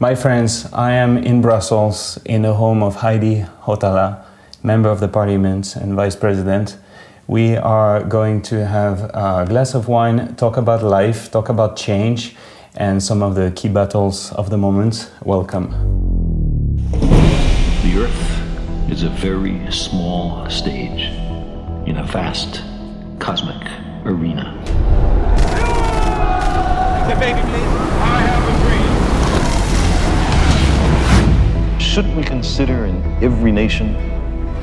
My friends, I am in Brussels in the home of Heidi Hautala, Member of the Parliament and Vice President. We are going to have a glass of wine, talk about life, talk about change, and some of the key battles of the moment. Welcome. The Earth is a very small stage in a vast cosmic arena. The baby, please. Shouldn't we consider in every nation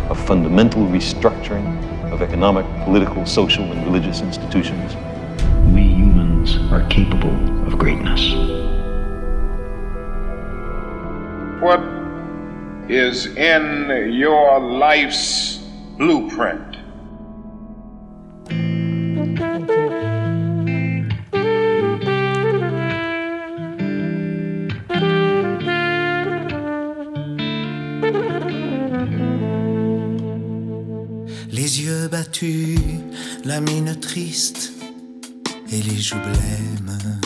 a fundamental restructuring of economic, political, social, and religious institutions? We humans are capable of greatness. What is in your life's blueprint? La mine triste et les joues blêmes.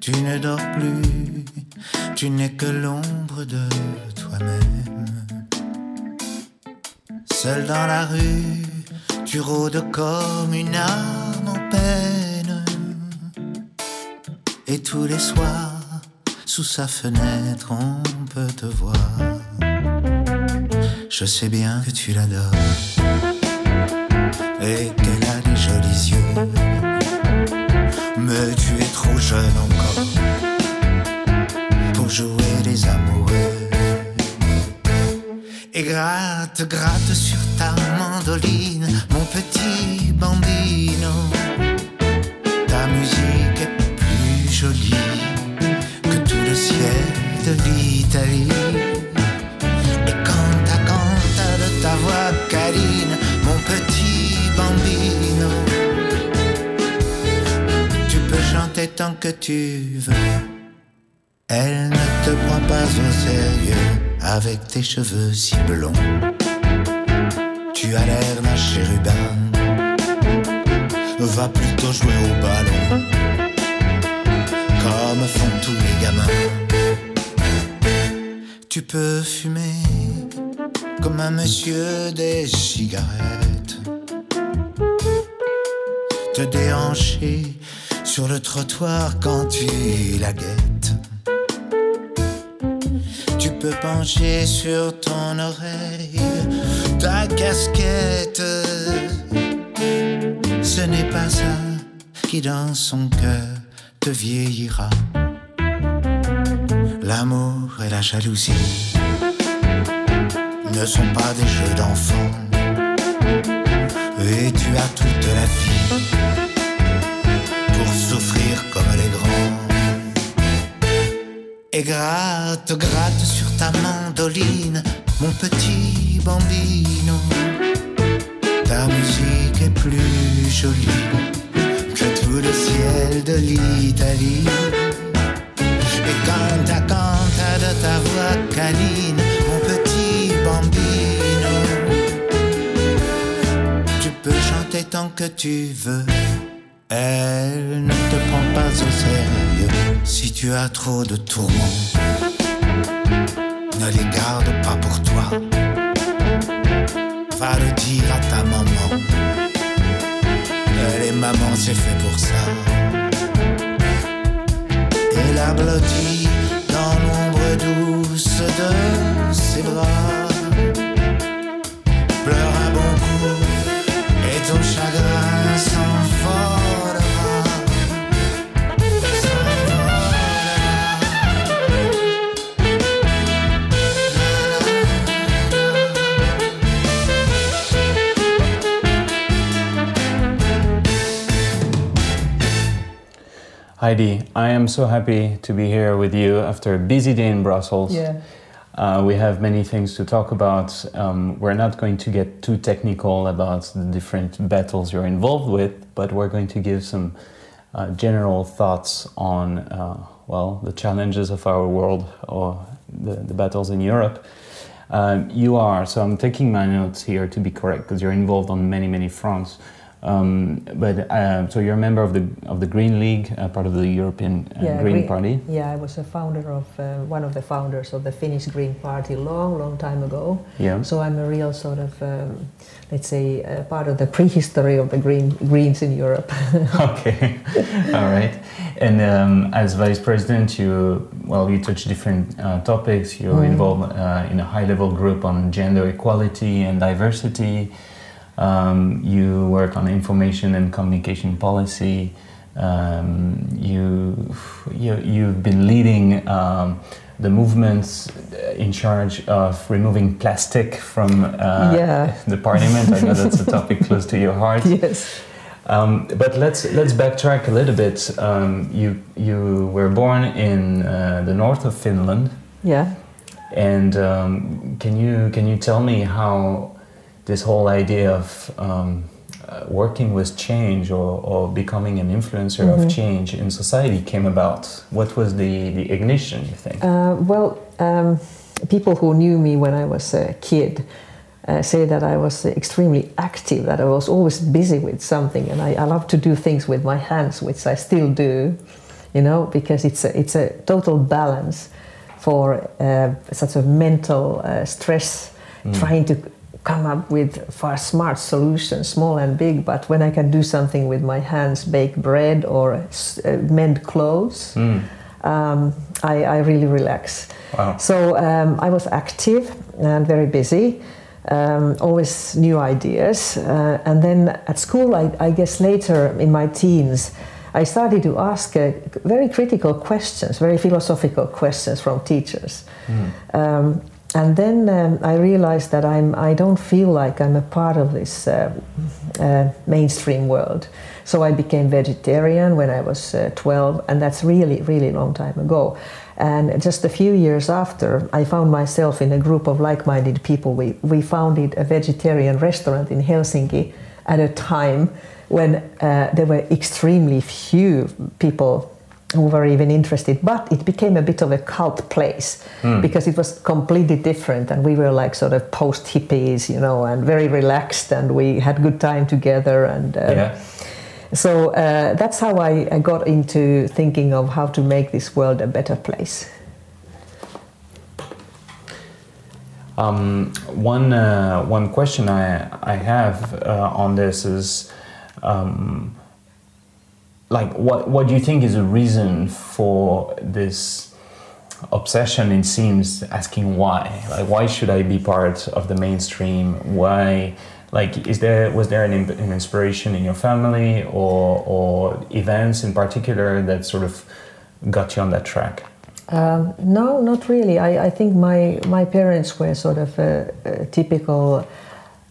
Tu ne dors plus, tu n'es que l'ombre de toi-même. Seul dans la rue, tu rôdes comme une âme en peine. Et tous les soirs, sous sa fenêtre, on peut te voir. Je sais bien que tu l'adores et qu'elle a des jolis yeux. Mais tu es trop jeune encore pour jouer les amoureux. Et gratte, gratte sur ta mandoline, tu veux. Elle ne te prend pas au sérieux avec tes cheveux si blonds. Tu as l'air d'un chérubin. Va plutôt jouer au ballon, comme font tous les gamins. Tu peux fumer comme un monsieur des cigarettes. Te déhancher sur le trottoir quand tu la guettes. Tu peux pencher sur ton oreille ta casquette. Ce n'est pas ça qui dans son cœur te vieillira. L'amour et la jalousie ne sont pas des jeux d'enfants. Et tu as toute la vie Et gratte, gratte sur ta mandoline, mon petit bambino. Ta musique est plus jolie que tout le ciel de l'Italie. Et canta, canta de ta voix câline, mon petit bambino. Tu peux chanter tant que tu veux. Elle ne te prend pas au sérieux si tu as trop de tourments. Ne les garde pas pour toi. Va le dire à ta maman. Les mamans, c'est fait pour ça. Et la blottit dans l'ombre douce de ses bras. Heidi, I am so happy to be here with you after a busy day in Brussels. Yeah. Uh, we have many things to talk about. Um, we're not going to get too technical about the different battles you're involved with, but we're going to give some uh, general thoughts on, uh, well, the challenges of our world or the, the battles in Europe. Um, you are, so I'm taking my notes here to be correct because you're involved on many, many fronts. Um, but uh, so you're a member of the of the Green League, uh, part of the European uh, Yeah, Green Green- Party. Yeah, I was a founder of uh, one of the founders of the Finnish Green Party long, long time ago. Yeah. So I'm a real sort of, um, let's say, uh, part of the prehistory of the green Greens in Europe. okay, all right. And um, as vice president, you well, you touch different uh, topics. You're involved uh, in a high-level group on gender equality and diversity. Um, you work on information and communication policy. Um, you, you you've been leading um, the movements in charge of removing plastic from uh, Yeah. the parliament. I know that's a topic close to your heart. yes. Um, but let's let's backtrack a little bit. Um, you you were born in uh, the north of Finland, Yeah. and um, can you can you tell me how this whole idea of um, uh, working with change or, or becoming an influencer of change in society came about? What was the, the ignition? You think? Uh, well, um, people who knew me when I was a kid uh, say that I was extremely active, that I was always busy with something, and I, I love to do things with my hands, which I still do, you know, because it's a, it's a total balance for uh, such a mental uh, stress, trying to come up with far smart solutions, small and big. But when I can do something with my hands, bake bread or s- uh, mend clothes, um, I, I really relax. Wow. So um, I was active and very busy, um, always new ideas. Uh, and then at school, I, I guess later in my teens, I started to ask uh, very critical questions, very philosophical questions from teachers. Um, and then um, I realized that I'm, I don't feel like I'm a part of this uh, uh, mainstream world. So I became vegetarian when I was uh, 12, and that's really, really long time ago. And just a few years after, I found myself in a group of like minded people. We, we founded a vegetarian restaurant in Helsinki at a time when uh, there were extremely few people who were even interested, but it became a bit of a cult place because it was completely different, and we were like sort of post hippies, you know, and very relaxed, and we had good time together, and uh, yeah. so uh, that's how I, I got into thinking of how to make this world a better place. Um, one uh, one question I I have uh, on this is, um, like, what what do you think is a reason for this obsession? It seems asking why, like, why should I be part of the mainstream? Why, like, is there was there an, an inspiration in your family or or events in particular that sort of got you on that track? Um, no, not really. I, I think my, my parents were sort of a, a typical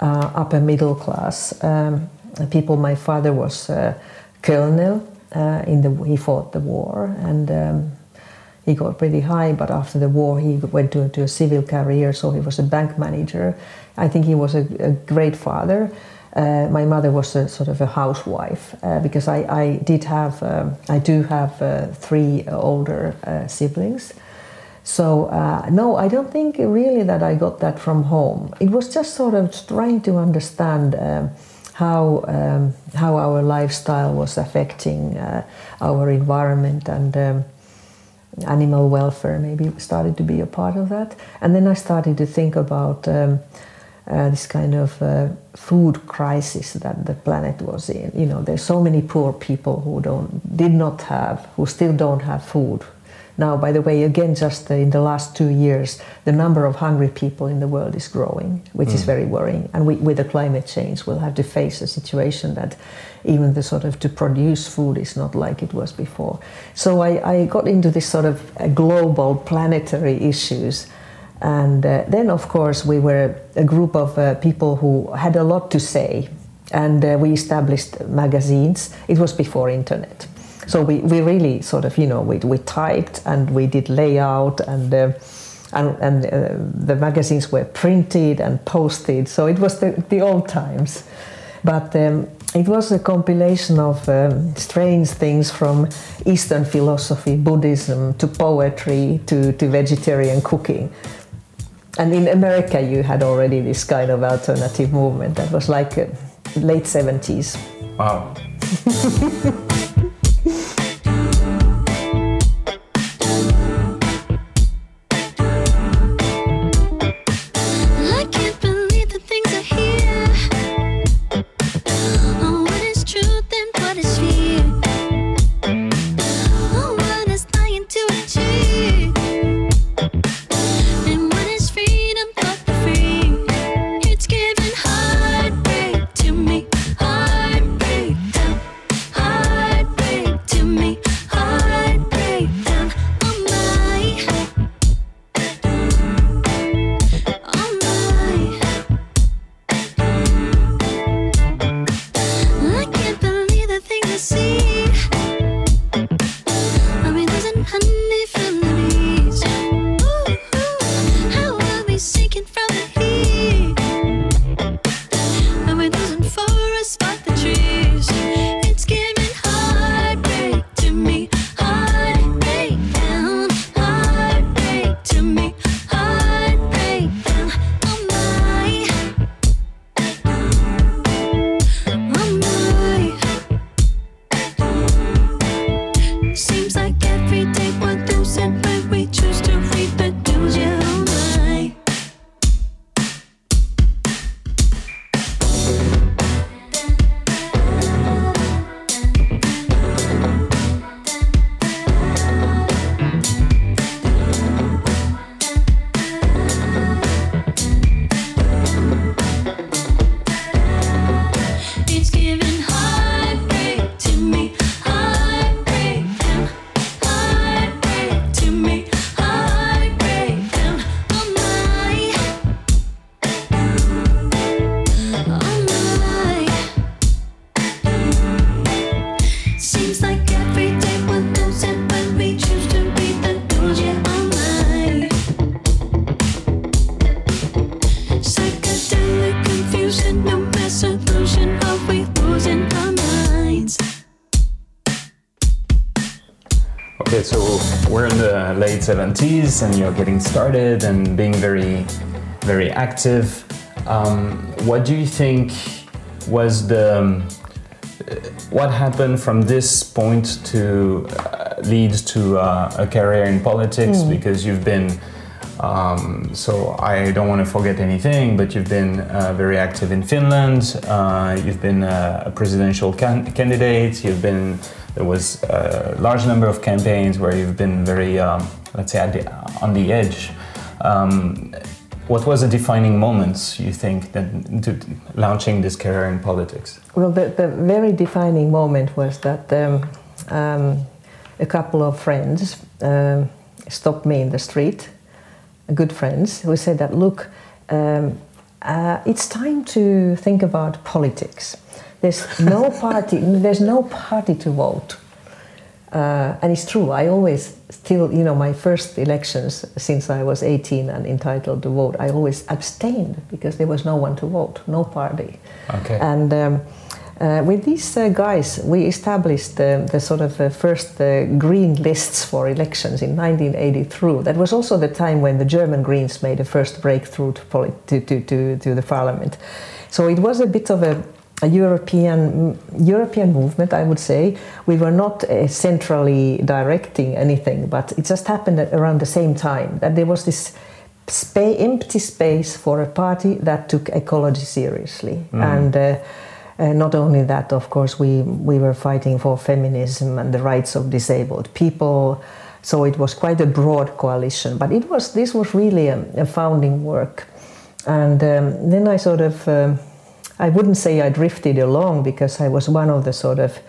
uh, upper middle class um, people. My father was a colonel uh, in the he fought the war and um, he got pretty high. But after the war, he went to, to a civil career, so he was a bank manager. I think he was a, a great father. Uh, my mother was a sort of a housewife uh, because I, I did have um, I do have uh, three older uh, siblings. So uh, no, I don't think really that I got that from home. It was just sort of trying to understand um, how um, how our lifestyle was affecting uh, our environment and. Um, animal welfare maybe started to be a part of that. And then I started to think about um, uh, this kind of uh, food crisis that the planet was in. You know, there's so many poor people who don't, did not have, who still don't have food. Now, by the way, again, just in the last two years, the number of hungry people in the world is growing, which is very worrying. And we, with the climate change, we'll have to face a situation that even the sort of to produce food is not like it was before. So I, I got into this sort of uh, global planetary issues. And uh, then, of course, we were a group of uh, people who had a lot to say. And uh, we established magazines. It was before internet. So we, we really sort of, you know, we, we typed and we did layout and, uh, and, and uh, the magazines were printed and posted. So it was the, the old times. But um, it was a compilation of um, strange things from Eastern philosophy, Buddhism, to poetry, to, to vegetarian cooking. And in America, you had already this kind of alternative movement that was like uh, late 70s. Wow. 70s and you're getting started and being very, very active. Um, what do you think was the. um, uh, what happened from this point to uh, lead to uh, a career in politics? Because you've been. Um, so I don't want to forget anything, but you've been uh, very active in Finland. Uh, you've been uh, a presidential can- candidate. You've been there was a large number of campaigns where you've been very, um, let's say, the, on the edge. Um, what was a defining moment you think that launching this career in politics? Well, the, the very defining moment was that um, um, a couple of friends um, stopped me in the street, good friends, who said that, look, um, uh, it's time to think about politics. There's no party. there's no party to vote. Uh, and it's true. I always still, you know, my first elections since I was 18 and entitled to vote, I always abstained because there was no one to vote, no party. Okay. And um, uh, with these uh, guys, we established the, the sort of uh, first uh, green lists for elections in 1983. That was also the time when the German Greens made the first breakthrough to, to, to, to, to the parliament. So it was a bit of a, a European European movement, I would say. We were not uh, centrally directing anything, but it just happened at around the same time that there was this spa- empty space for a party that took ecology seriously and. Uh, uh, not only that, of course, we, we were fighting for feminism and the rights of disabled people. So it was quite a broad coalition. But it was this was really a, a founding work. And um, then I sort of, um, I wouldn't say I drifted along because I was one of the sort of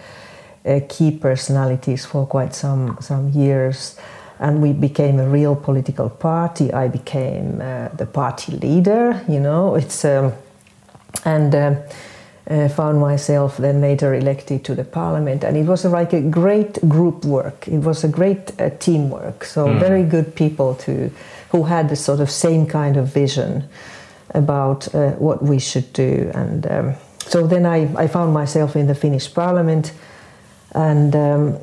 uh, key personalities for quite some, some years. And we became a real political party. I became uh, the party leader, you know. It's, um, and um, uh, found myself then later elected to the parliament and it was like a great group work it was a great uh, teamwork so very good people to who had the sort of same kind of vision about uh, what we should do. And um, so then I, I found myself in the finnish parliament. And um,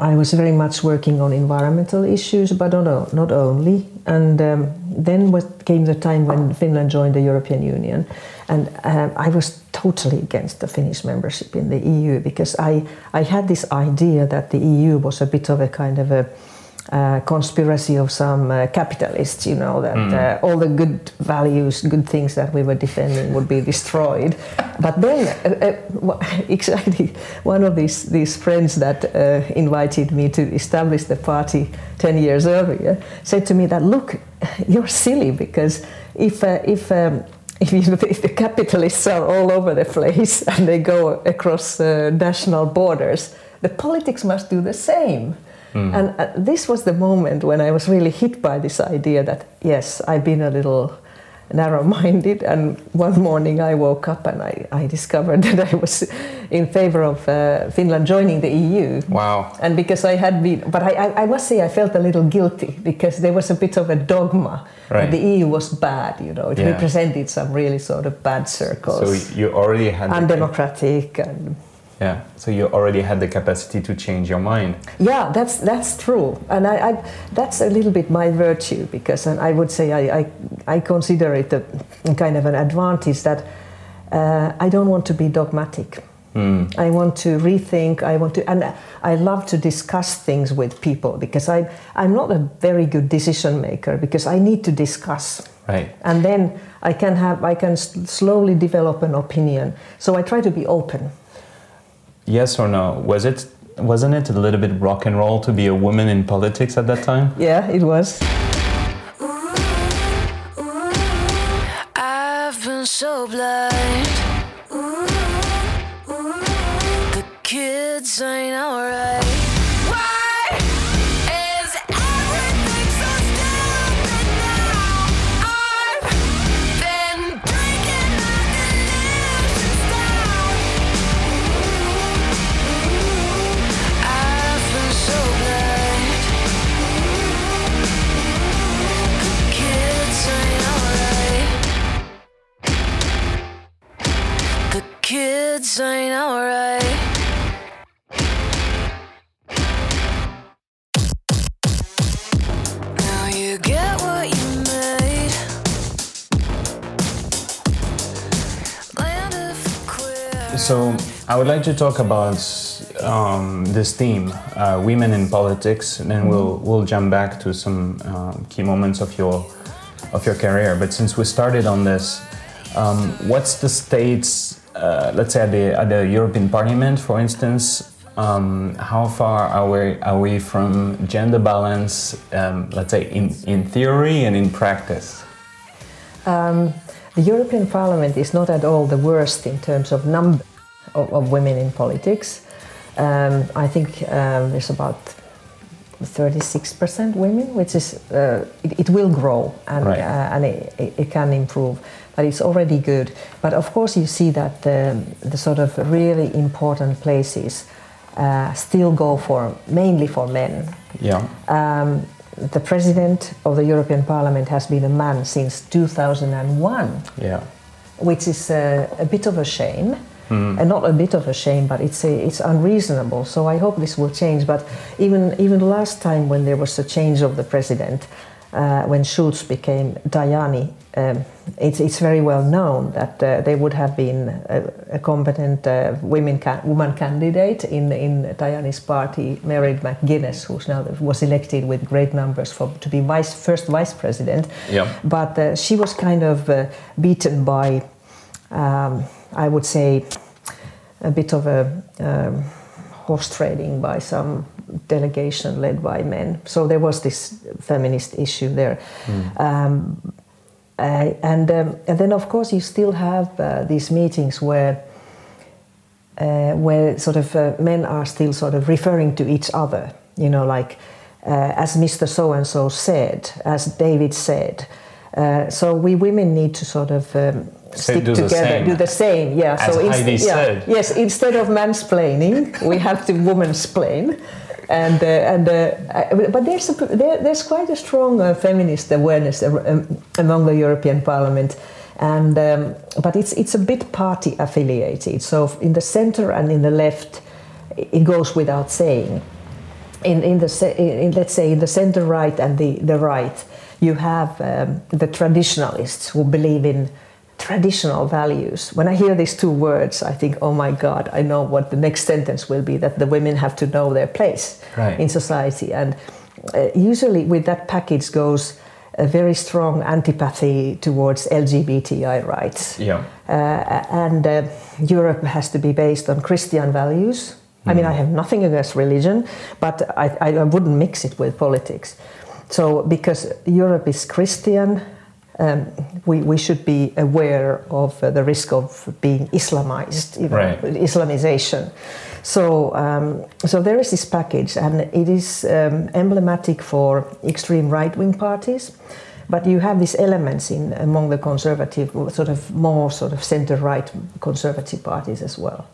I was very much working on environmental issues, but not, not only. And um, then came the time when Finland joined the European Union, and um, I was totally against the Finnish membership in the EU because I, I had this idea that the EU was a bit of a kind of a uh, conspiracy of some uh, capitalists, you know, that uh, all the good values, good things that we were defending would be destroyed. But then, uh, uh, exactly, one of these, these friends that uh, invited me to establish the party 10 years earlier said to me that, look, you're silly because if, uh, if um, if the capitalists are all over the place and they go across uh, national borders, the politics must do the same. And uh, this was the moment when I was really hit by this idea that yes, I've been a little narrow-minded. And one morning I woke up and I, I discovered that I was in favor of uh, Finland joining the EU. Wow. And because I had been, but I, I, I must say I felt a little guilty because there was a bit of a dogma Right. that the EU was bad. You know, it Yeah. represented some really sort of bad circles, So you already had undemocratic, and yeah. So you already had the capacity to change your mind. yeah, that's that's true, and I, I that's a little bit my virtue because, and I would say I I, I consider it a kind of an advantage that uh, I don't want to be dogmatic. I want to rethink. I want to, and I love to discuss things with people because I I'm not a very good decision maker because I need to discuss. Right. and then I can have I can slowly develop an opinion. So I try to be open. Yes or no? Was it wasn't it a little bit rock and roll to be a woman in politics at that time? Yeah, it was. I've been so blind. The kids ain't alright. Kids ain't alright. You get what you made. Land of queer. So I would like to talk about um, this theme, uh, women in politics, and then we'll we'll jump back to some um, key moments of your of your career. But since we started on this, um, what's the state's, uh, let's say at the at the European Parliament, for instance, um, how far are we are we from gender balance? Um, let's say in in theory and in practice. Um, the European Parliament is not at all the worst in terms of number of, of women in politics. Um, I think um, there's about 36% women, which is uh, it, it will grow and Right. uh, and it, it, it can improve, but it's already good. But of course, you see that the, the sort of really important places uh, still go for mainly for men. Yeah. Um, the president of the European Parliament has been a man since 2001, Yeah. which is a, a bit of a shame. And not a bit of a shame, but it's a, it's unreasonable. So I hope this will change. But even even last time when there was a change of the president, uh, when Schulz became Tajani, um, it's it's very well known that uh, there would have been a, a competent uh, women ca- woman candidate in in Tajani's party, Mary McGuinness, who's now was elected with great numbers for to be vice first vice president. Yeah. But uh, she was kind of uh, beaten by, um, I would say, a bit of a um, horse trading by some delegation led by men. So there was this feminist issue there. Um, uh, and, um, and then, of course, you still have uh, these meetings where uh, where sort of uh, men are still sort of referring to each other, you know, like uh, as Mr. So and so said, as David said. Uh, so we women need to sort of um, Stick do together, same. do the same, yeah. As inst- Heidi yeah, yes, instead of mansplaining, we have to womansplain. And, uh, and uh, but there's, a, there, there's quite a strong uh, feminist awareness um, among the European Parliament, and um, but it's it's a bit party affiliated. So in the center and in the left, it goes without saying. In in the in, let's say in the center right and the the right, you have um, the traditionalists who believe in traditional values. When I hear these two words, I think, oh my God, I know what the next sentence will be that the women have to know their place Right. in society. And uh, usually, with that package goes a very strong antipathy towards LGBTI rights. Yeah. Uh, and uh, Europe has to be based on Christian values. I mean, I have nothing against religion, but I I wouldn't mix it with politics. So, because Europe is Christian, um, we, we should be aware of uh, the risk of being Islamized, you know, Right. Islamization. So, um, so there is this package, and it is um, emblematic for extreme right-wing parties. But you have these elements in among the conservative, sort of more sort of center-right conservative parties as well.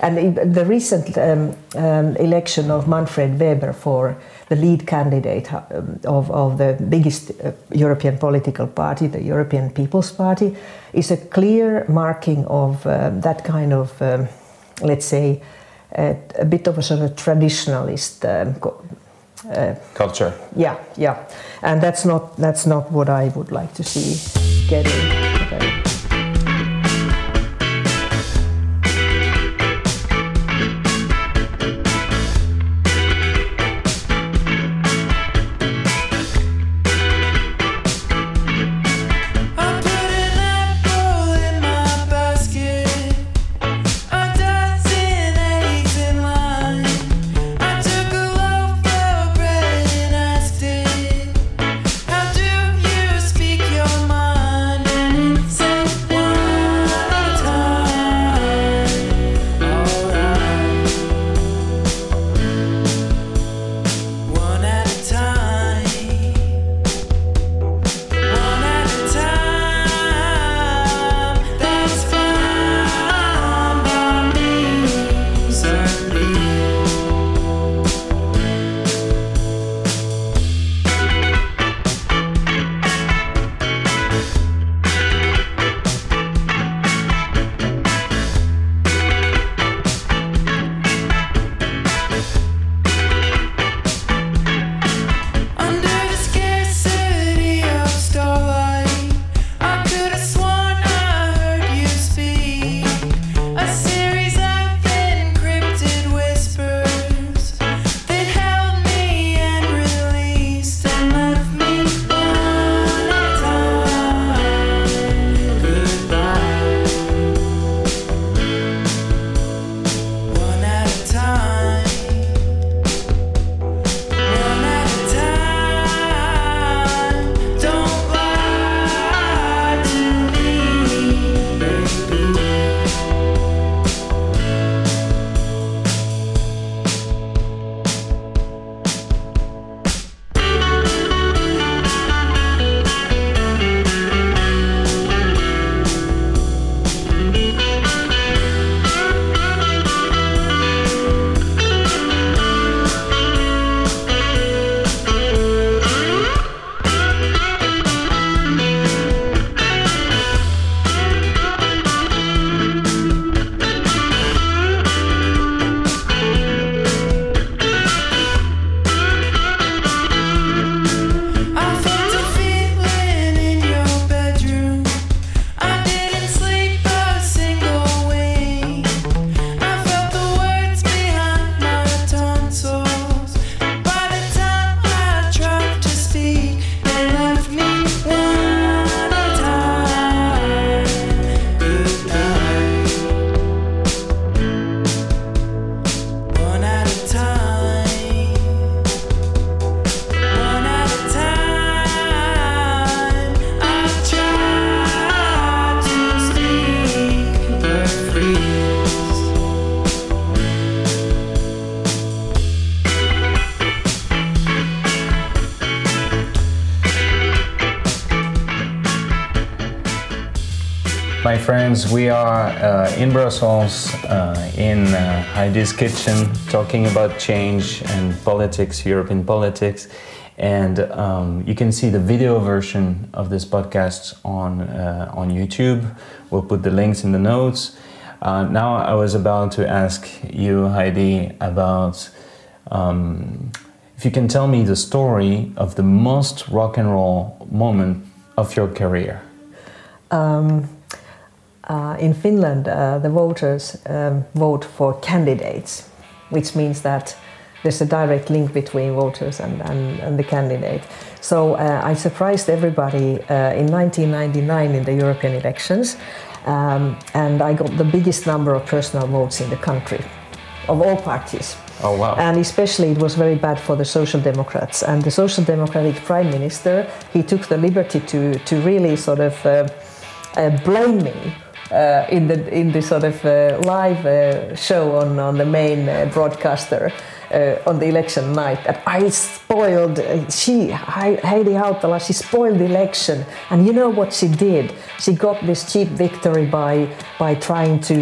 And the recent um, um, election of Manfred Weber for the lead candidate um, of, of the biggest uh, European political party, the European People's Party, is a clear marking of um, that kind of, um, let's say, uh, a bit of a sort of traditionalist. Um, co- uh, Culture. yeah, yeah, and that's not that's not what I would like to see getting. Okay. In Brussels, uh, in uh, Heidi's kitchen, talking about change and politics, European politics. And um, you can see the video version of this podcast on, uh, on YouTube. We'll put the links in the notes. Uh, now, I was about to ask you, Heidi, about um, if you can tell me the story of the most rock and roll moment of your career. Um, uh, in Finland, uh, the voters um, vote for candidates, which means that there's a direct link between voters and, and, and the candidate. So uh, I surprised everybody uh, in 1999 in the European elections, um, and I got the biggest number of personal votes in the country of all parties. Oh wow! And especially it was very bad for the Social Democrats. And the Social Democratic Prime Minister, he took the liberty to, to really sort of uh, uh, blame me uh, in the in the sort of uh, live uh, show on, on the main uh, broadcaster uh, on the election night that I spoiled. Uh, she Hei- Heidi Hautala, she spoiled the election, and you know what she did? She got this cheap victory by by trying to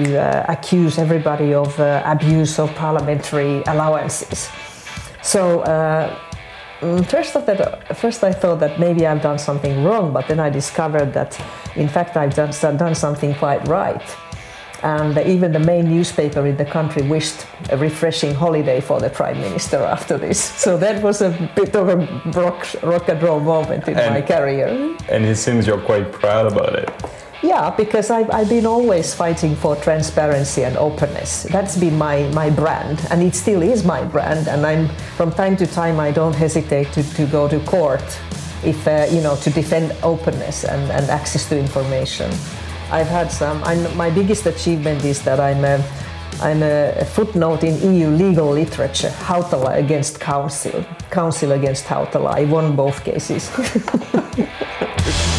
accuse everybody of abuse of parliamentary allowances. So. Mm, First, of that, first I thought that maybe I've done something wrong, but then I discovered that, in fact, I've done, done something quite right. And even the main newspaper in the country wished a refreshing holiday for the prime minister after this. So that was a bit of a rock, rock and roll moment in And- my career. And it seems you're quite proud about it. Yeah, because I've, I've been always fighting for transparency and openness. That's been my, my brand, and it still is my brand. And I'm from time to time I don't hesitate to, to go to court if uh, you know to defend openness and, and access to information. I've had some. I'm, my biggest achievement is that I'm a, I'm a, footnote in EU legal literature, Hautala against Council, Council against Hautala. I won both cases.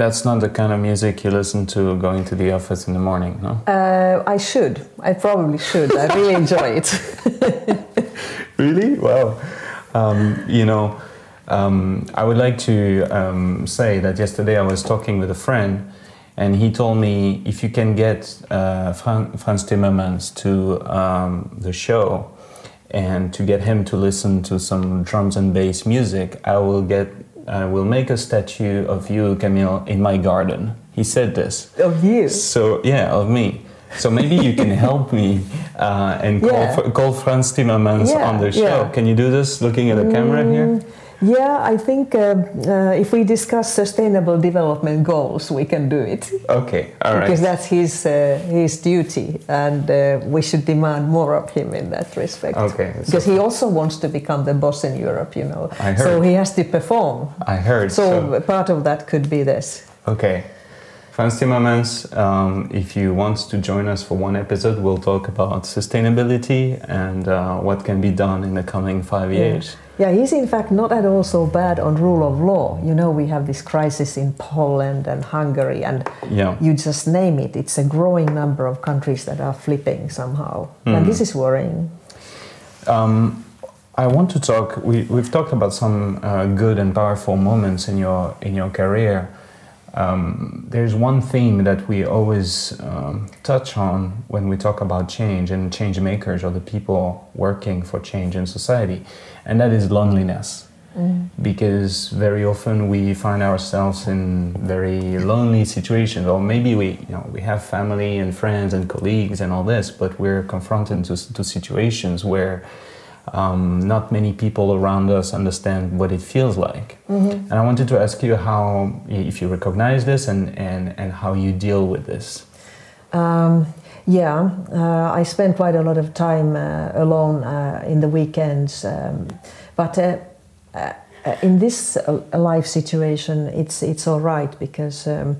That's not the kind of music you listen to going to the office in the morning, no? Uh, I should. I probably should. I really enjoy it. Really? Wow. Um, you know, um, I would like to um, say that yesterday I was talking with a friend, and he told me if you can get uh, Fran- Frans Timmermans to um, the show, and to get him to listen to some drums and bass music, I will get I will make a statue of you, Camille, in my garden. He said this. Of you. So yeah, of me. So maybe you can help me uh, and call, Yeah. call Frans Timmermans Yeah, on the show. yeah. Mm. Can you do this looking at the camera here? Yeah, I think uh, uh, if we discuss sustainable development goals, we can do it. Okay, all right. Because that's his uh, his duty, and uh, we should demand more of him in that respect. Okay, so- Because he also wants to become the boss in Europe, you know. I heard. So he has to perform. I heard. So, part of that could be this. Okay. Frans Timmermans, um, if you want to join us for one episode, we'll talk about sustainability and uh, what can be done in the coming five years. Yeah, he's in fact not at all so bad on rule of law. You know, we have this crisis in Poland and Hungary, and Yeah. you just name it. It's a growing number of countries that are flipping somehow, Hmm. and this is worrying. Um, I want to talk. We, we've talked about some uh, good and powerful moments in your in your career. Um, there's one theme that we always um, touch on when we talk about change and change makers or the people working for change in society, and that is loneliness. Because very often we find ourselves in very lonely situations, or maybe we, you know, we have family and friends and colleagues and all this, but we're confronted to, to situations where um, not many people around us understand what it feels like. And I wanted to ask you how, if you recognize this and, and, and how you deal with this. Um, yeah, uh, I spend quite a lot of time uh, alone uh, in the weekends, um, but uh, uh, in this uh, life situation, it's it's all right because. Um,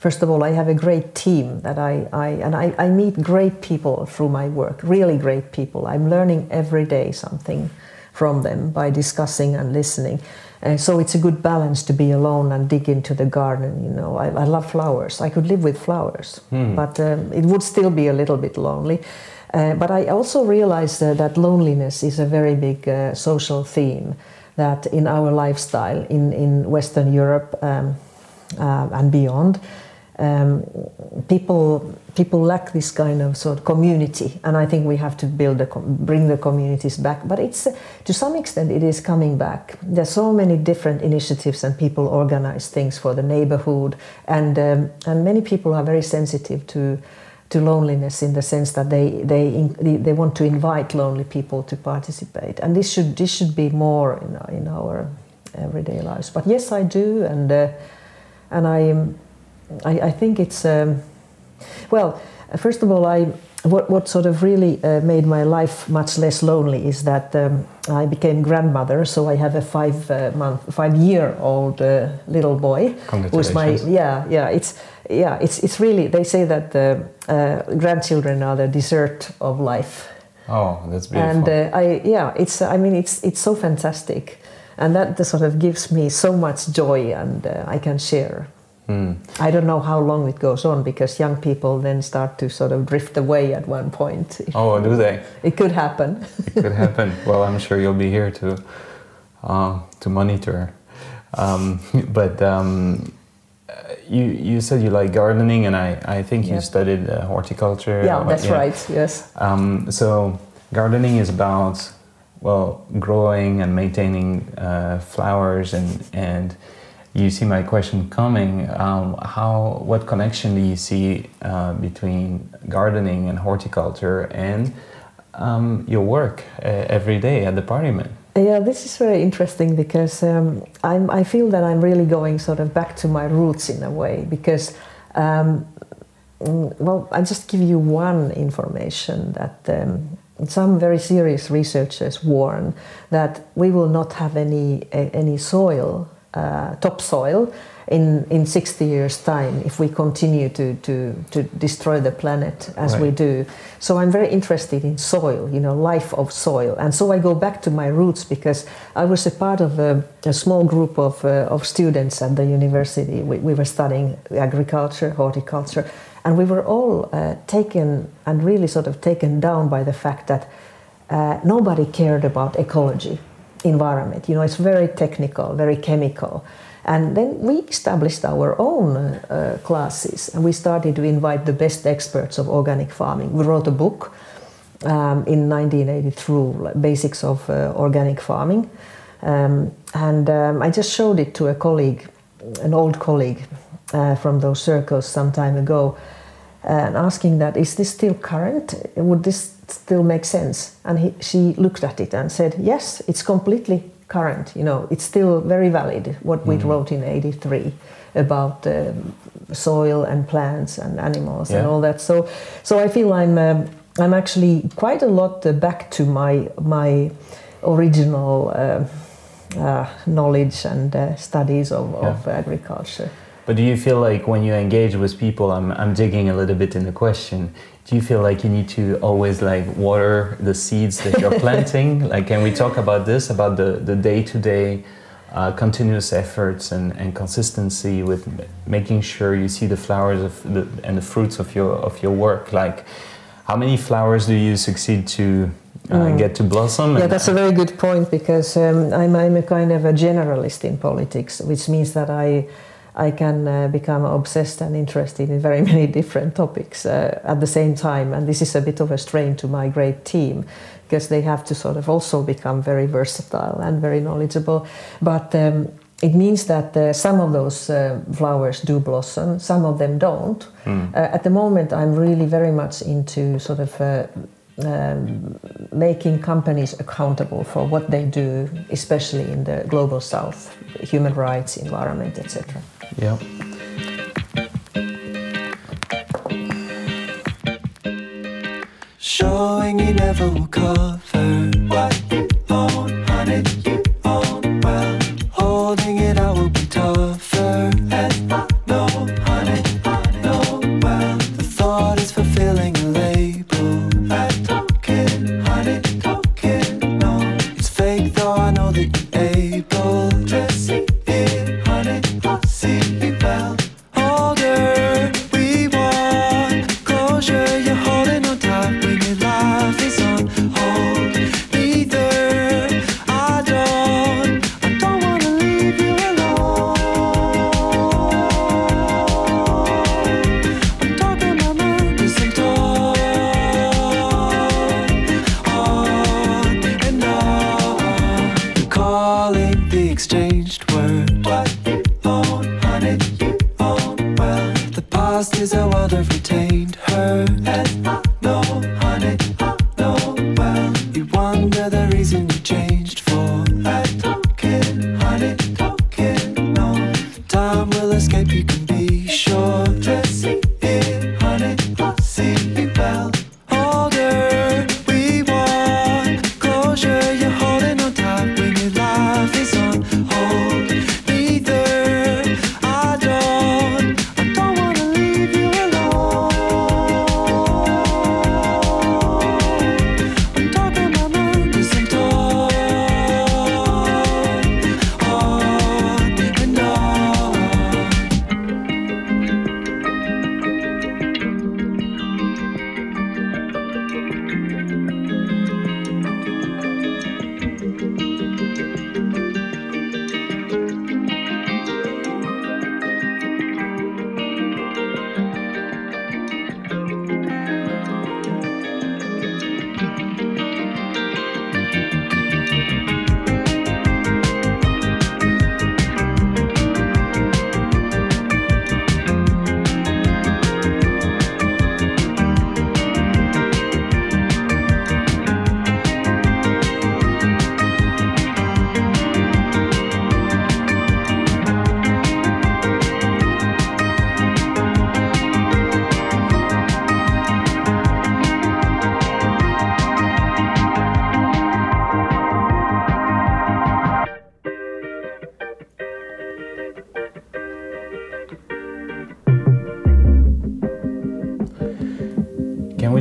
First of all, I have a great team that I, I and I, I meet great people through my work, really great people. I'm learning every day something from them by discussing and listening. And so it's a good balance to be alone and dig into the garden. You know, I, I love flowers. I could live with flowers, but um, it would still be a little bit lonely. Uh, but I also realized uh, that loneliness is a very big uh, social theme that in our lifestyle in, in Western Europe um, uh, and beyond, um, people people lack this kind of sort of community, and I think we have to build com- bring the communities back. But it's to some extent it is coming back. There's so many different initiatives, and people organize things for the neighborhood, and um, and many people are very sensitive to to loneliness in the sense that they they they want to invite lonely people to participate, and this should this should be more in our, in our everyday lives. But yes, I do, and uh, and I, um, I I think it's um, well. First of all, I what what sort of really uh, made my life much less lonely is that um, I became grandmother. So I have a five uh, month, five year old uh, little boy. Who's my yeah yeah it's yeah it's it's really they say that the uh, grandchildren are the dessert of life Oh, that's beautiful. and uh, I yeah it's I mean it's it's so fantastic and that sort of gives me so much joy and uh, I can share Hmm. I don't know how long it goes on because young people then start to sort of drift away at one point oh, do they? it could happen It could happen. well, I'm sure you'll be here to uh, to monitor. Um, but um, uh, you you said you like gardening, and I, I think you studied uh, horticulture. yeah that's right yes Um, so gardening is about well growing and maintaining uh, flowers and and you see my question coming. Um, how what connection do you see uh, between gardening and horticulture and um, your work uh, every day at the parliament? Yeah, this is very interesting because um, I feel that I'm really going sort of back to my roots in a way because, um, well, I'll just give you one information that um, some very serious researchers warn that we will not have any any soil, uh, topsoil, in, in 60 years' time if we continue to, to, to destroy the planet as we do. So I'm very interested in soil, you know, life of soil. And so I go back to my roots because I was a part of a, a small group of, uh, of students at the university. We, we were studying agriculture, horticulture, and we were all uh, taken and really sort of taken down by the fact that uh, nobody cared about ecology, environment. You know, it's very technical, very chemical. And then we established our own uh, uh, classes and we started to invite the best experts of organic farming. We wrote a book um, in 1980 through basics of uh, organic farming. Um, and um, I just showed it to a colleague, an old colleague uh, from those circles some time ago, and asking that, is this still current? Would this still makes sense? And he, she looked at it and said, yes, it's completely current. You know, it's still very valid what we wrote in 83 about um, soil and plants and animals and all that. So, so I feel I'm um, I'm actually quite a lot uh, back to my my original uh, uh, knowledge and uh, studies of, of agriculture. But do you feel like when you engage with people, I'm, I'm digging a little bit in the question. Do you feel like you need to always like water the seeds that you're planting? like, can we talk about this, about the, the day-to-day uh, continuous efforts and, and consistency with m- making sure you see the flowers of the, and the fruits of your, of your work? Like, how many flowers do you succeed to uh, get to blossom? Yeah, that's a very good point because um, I'm, I'm a kind of a generalist in politics, which means that I I can uh, become obsessed and interested in very many different topics uh, at the same time, and this is a bit of a strain to my great team because they have to sort of also become very versatile and very knowledgeable. But um, it means that uh, some of those uh, flowers do blossom, some of them don't. Uh, at the moment, I'm really very much into sort of uh, um, making companies accountable for what they do, especially in the global south, human rights, environment, etc. yeah. Showing you never will cover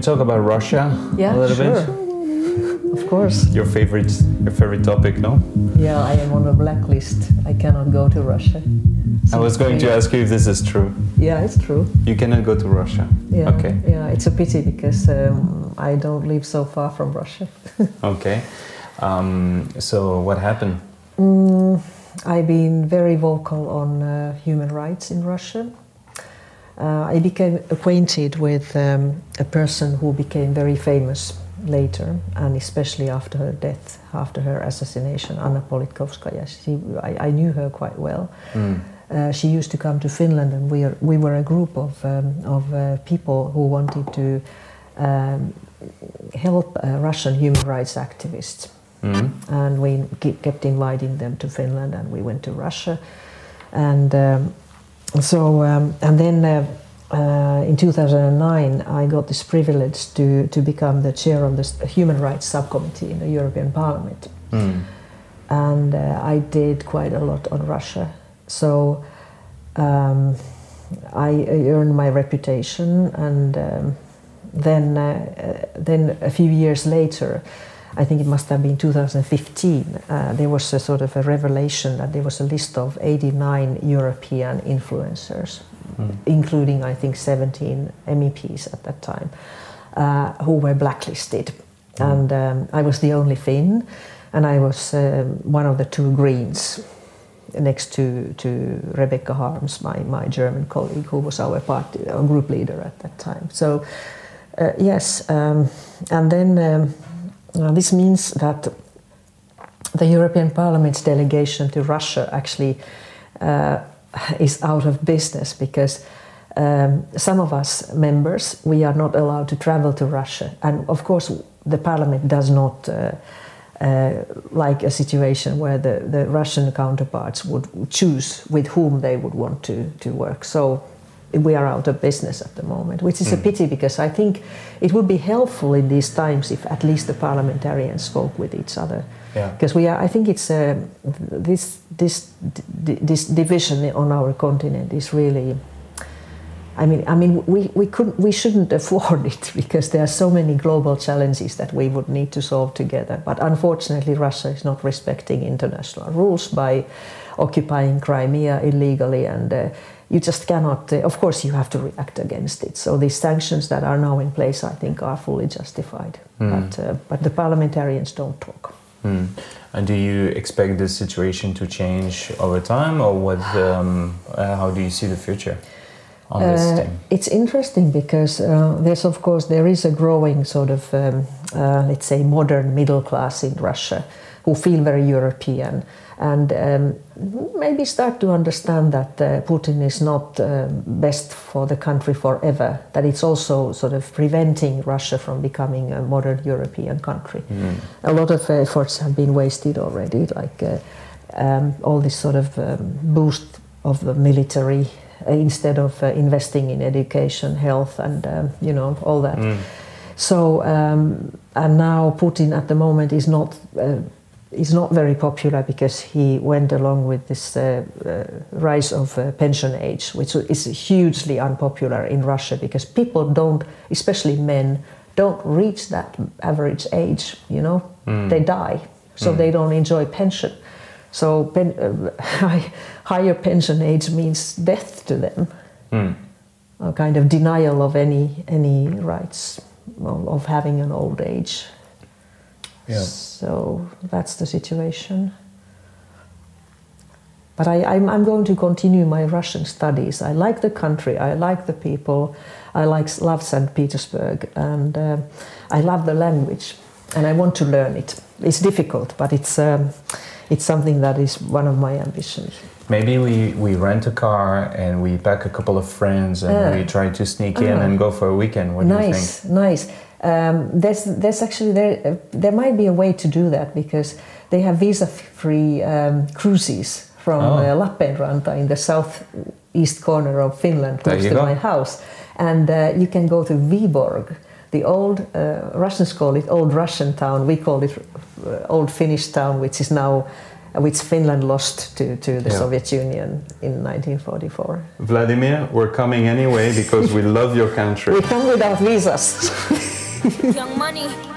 talk about Russia Yeah, a little sure. bit? Of course. Your favorite, your favorite topic, no? Yeah, I am on a blacklist. I cannot go to Russia. I was going to ask you if this is true. Yeah, it's true. You cannot go to Russia. Yeah, Okay. yeah, it's a pity because um, I don't live so far from Russia. Okay. Um, so what happened? Mm, I've been very vocal on uh, human rights in Russia. Uh, I became acquainted with um, a person who became very famous later, and especially after her death, after her assassination, Anna Politkovskaya. She, I, I knew her quite well. Uh, she used to come to Finland, and we, are, we were a group of, um, of uh, people who wanted to um, help uh, Russian human rights activists. And we kept inviting them to Finland, and we went to Russia. And um, so, um, and then uh, in 2009, I got this privilege to, to become the chair of the Human Rights Subcommittee in the European Parliament. And uh, I did quite a lot on Russia. So um, I earned my reputation, and um, then, uh, uh, then a few years later, I think it must have been 2015, uh, there was a sort of a revelation that there was a list of 89 European influencers, including, I think, 17 MEPs at that time, uh, who were blacklisted. And um, I was the only Finn, and I was um, one of the two Greens next to, to Rebecca Harms, my, my German colleague, who was our party, our group leader at that time. So, uh, yes, um, and then um, uh, this means that the European Parliament's delegation to Russia actually uh, is out of business because um, some of us members we are not allowed to travel to Russia, and of course the Parliament does not. Uh, uh, like a situation where the, the Russian counterparts would choose with whom they would want to, to work. So we are out of business at the moment, which is a pity because I think it would be helpful in these times if at least the parliamentarians spoke with each other. Yeah. Because we are, I think it's uh, this this d- this division on our continent is really. I mean, I mean, we, we couldn't, we shouldn't afford it because there are so many global challenges that we would need to solve together. But unfortunately, Russia is not respecting international rules by occupying Crimea illegally, and uh, you just cannot. Uh, of course, you have to react against it. So these sanctions that are now in place, I think, are fully justified. But uh, but the parliamentarians don't talk. Hmm. And do you expect this situation to change over time, or what? Um, uh, how do you see the future on this Uh, thing? it's interesting because uh, there's of course there is a growing sort of um, uh, let's say modern middle class in Russia who feel very European and um, maybe start to understand that uh, Putin is not um, best for the country forever. That it's also sort of preventing Russia from becoming a modern European country. A lot of efforts have been wasted already, like uh, um, all this sort of um, boost of the military uh, instead of uh, investing in education, health, and um, you know all that. So um, and now Putin at the moment is not. Is not very popular because he went along with this uh, uh, rise of uh, pension age, which is hugely unpopular in Russia because people don't, especially men, don't reach that average age. You know, they die, so they don't enjoy pension. So pen, uh, higher pension age means death to them, a kind of denial of any any rights of, of having an old age. Yeah. So that's the situation. But I, I'm, I'm going to continue my Russian studies. I like the country, I like the people, I like love St. Petersburg, and uh, I love the language, and I want to learn it. It's difficult, but it's um, it's something that is one of my ambitions. Maybe we, we rent a car and we pack a couple of friends and Yeah. we try to sneak in and go for a weekend. What do you think? nice, think? nice. Um, there's there's actually there uh, there might be a way to do that because they have visa-free um, cruises from Oh. uh, Lappeenranta in the southeast corner of Finland, close to go. my house, and uh, you can go to Viborg. The old uh, Russians call it Old Russian town. We call it uh, Old Finnish town, which is now, which Finland lost to, to the Yeah. Soviet Union in 1944. Vladimir, we're coming anyway because we love your country. We come without visas. Young money.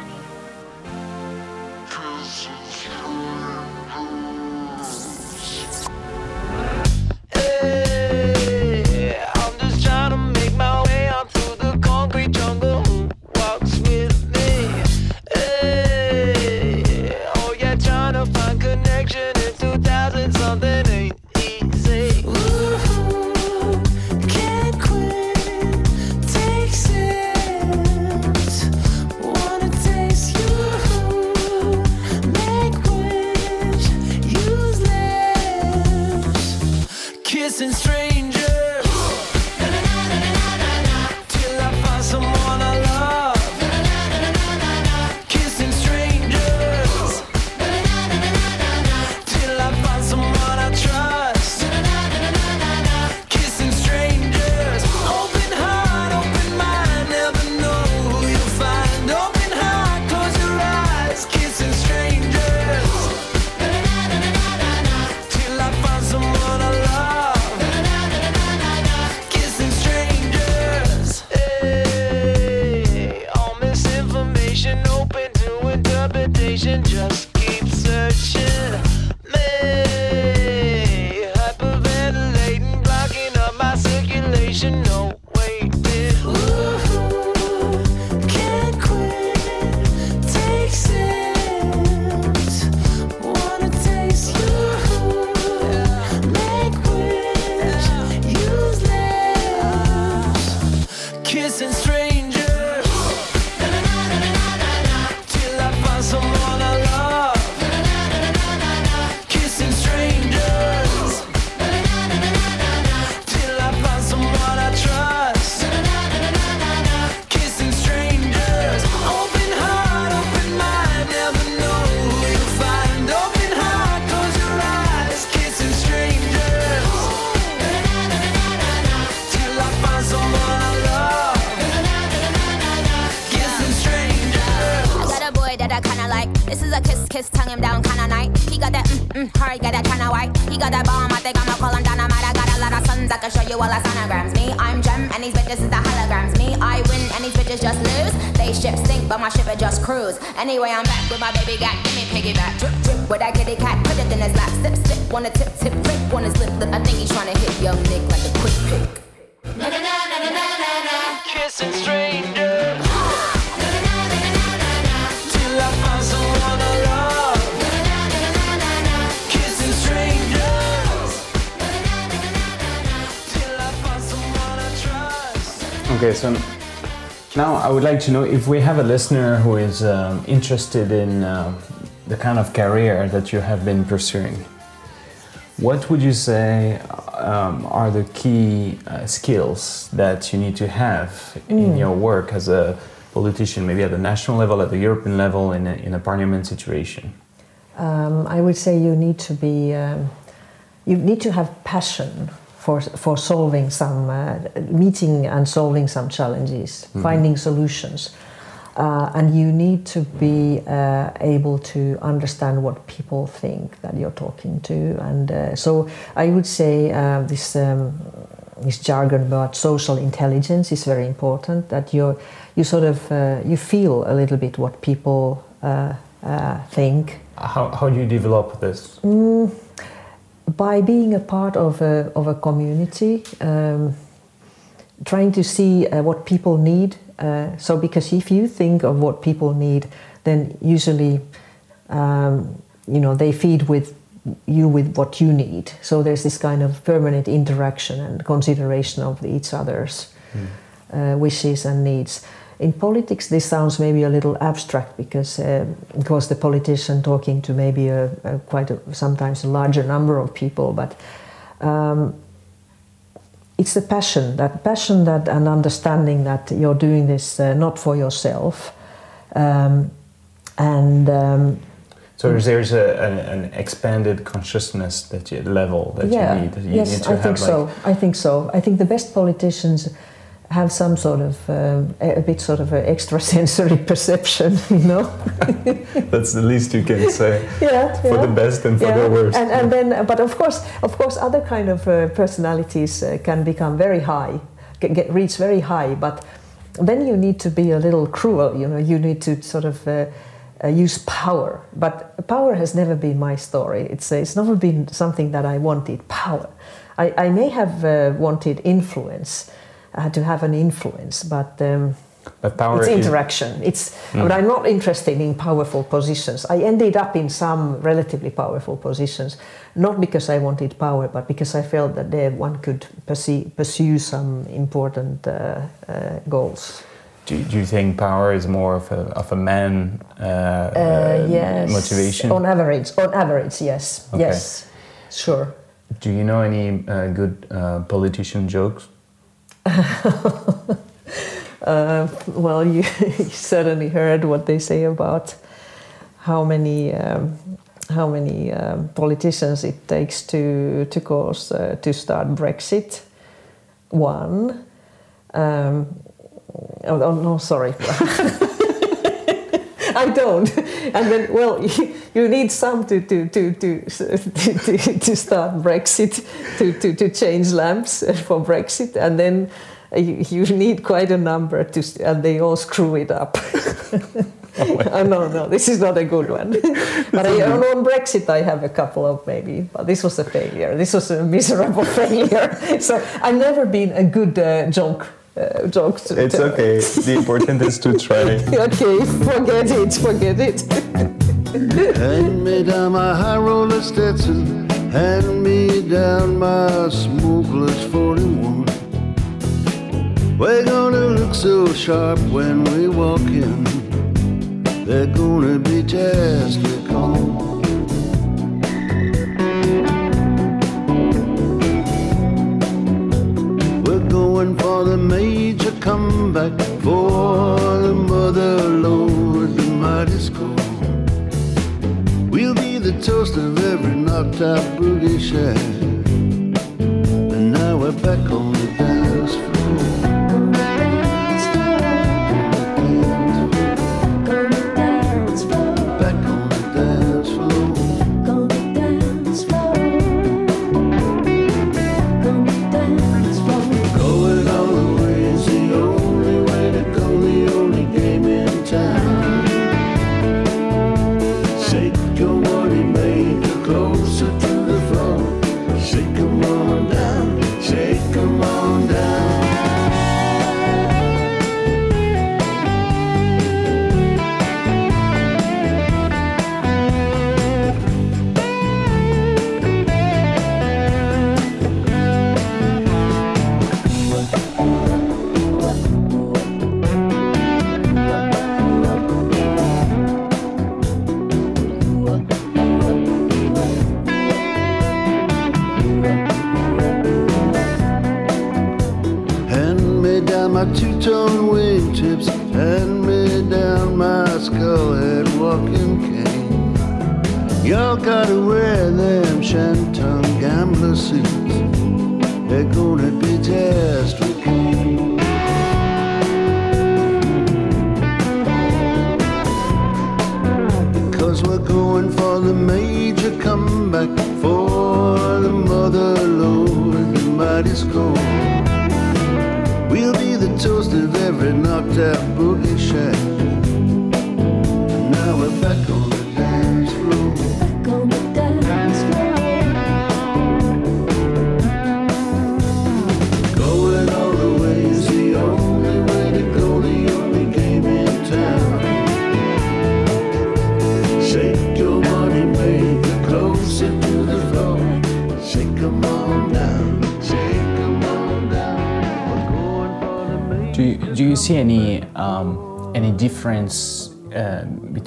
Kissing strangers. Anyway, I'm back with my baby gat, give me piggyback. Drip, drip, with that kitty cat, put it in his lap. Sip, sip, wanna tip, tip, prick, wanna slip, lip. I think he's trying to hit young Nick like a quick pick. Kissing strangers. Till I find someone I love. Kissing strangers. Till I find someone I trust. Okay, so now I would like to know if we have a listener who is um, interested in uh, the kind of career that you have been pursuing. What would you say um, are the key uh, skills that you need to have in Mm. your work as a politician, maybe at the national level, at the European level, in a, in a parliament situation? Um, I would say you need to be, um, you need to have passion for for solving some, uh, meeting and solving some challenges, Mhm. finding solutions, uh, and you need to be uh, able to understand what people think that you're talking to, and uh, so I would say uh, this. Um, this jargon about social intelligence is very important. That you you sort of uh, you feel a little bit what people uh, uh, think, How, how do you develop this? Mm, by being a part of a, of a community, um, trying to see uh, what people need. Uh, so, because if you think of what people need, then usually, um, you know, they feed with you with what you need. So there's this kind of permanent interaction and consideration of each other's uh, wishes and needs. In politics, this sounds maybe a little abstract because uh, it was the politician talking to maybe a, a quite a, sometimes a larger number of people, but um, it's the passion, that passion, that and understanding that you're doing this uh, not for yourself, um, and um, So there's a, an, an expanded consciousness that you, level that yeah, you need. You yes, need to I think like, so. I think so. I think the best politicians have some sort of um, a, bit sort of an extrasensory perception, you know. That's the least you can say. yeah, For yeah. the best and for yeah. the worst. And, and then, but of course, of course, other kind of uh, personalities uh, can become very high, get, get reach very high. But then you need to be a little cruel. You know, you need to sort of. Uh, uh, use power, but power has never been my story. It's uh, it's never been something that I wanted. Power, I, I may have uh, wanted influence, uh, to have an influence, but um, But power it's is- interaction. It's Mm. but I'm not interested in powerful positions. I ended up in some relatively powerful positions, not because I wanted power, but because I felt that there one could pursue, pursue some important uh, uh, goals. Do, do you think power is more of a, of a man uh, Uh, yes. motivation? On average, on average, yes, Okay. yes, sure. Do you know any uh, good uh, politician jokes? Uh, well, you, you certainly heard what they say about how many um, how many um, politicians it takes to to cause uh, to start Brexit. One. Um, oh, oh, no, sorry. I don't. And then, well, you, need some to to to to to, to start Brexit, to, to, to change lamps for Brexit, and then you, you need quite a number to, and they all screw it up. oh, no, no, this is not a good one. but I, on, on Brexit, I have a couple of maybe, but this was a failure. This was a miserable failure. so I've never been a good uh, joke. Uh, joke to It's tell. okay. The important is to try. okay, forget it, forget it. Hand me down my high roller Stetson. Hand me down my smokeless 41. We're gonna look so sharp when we walk in. They're gonna be just a call. Going for the major comeback for the mother lord, the mighty score. We'll be the toast of every knocked out boogie shack. And now we're back on the dance floor.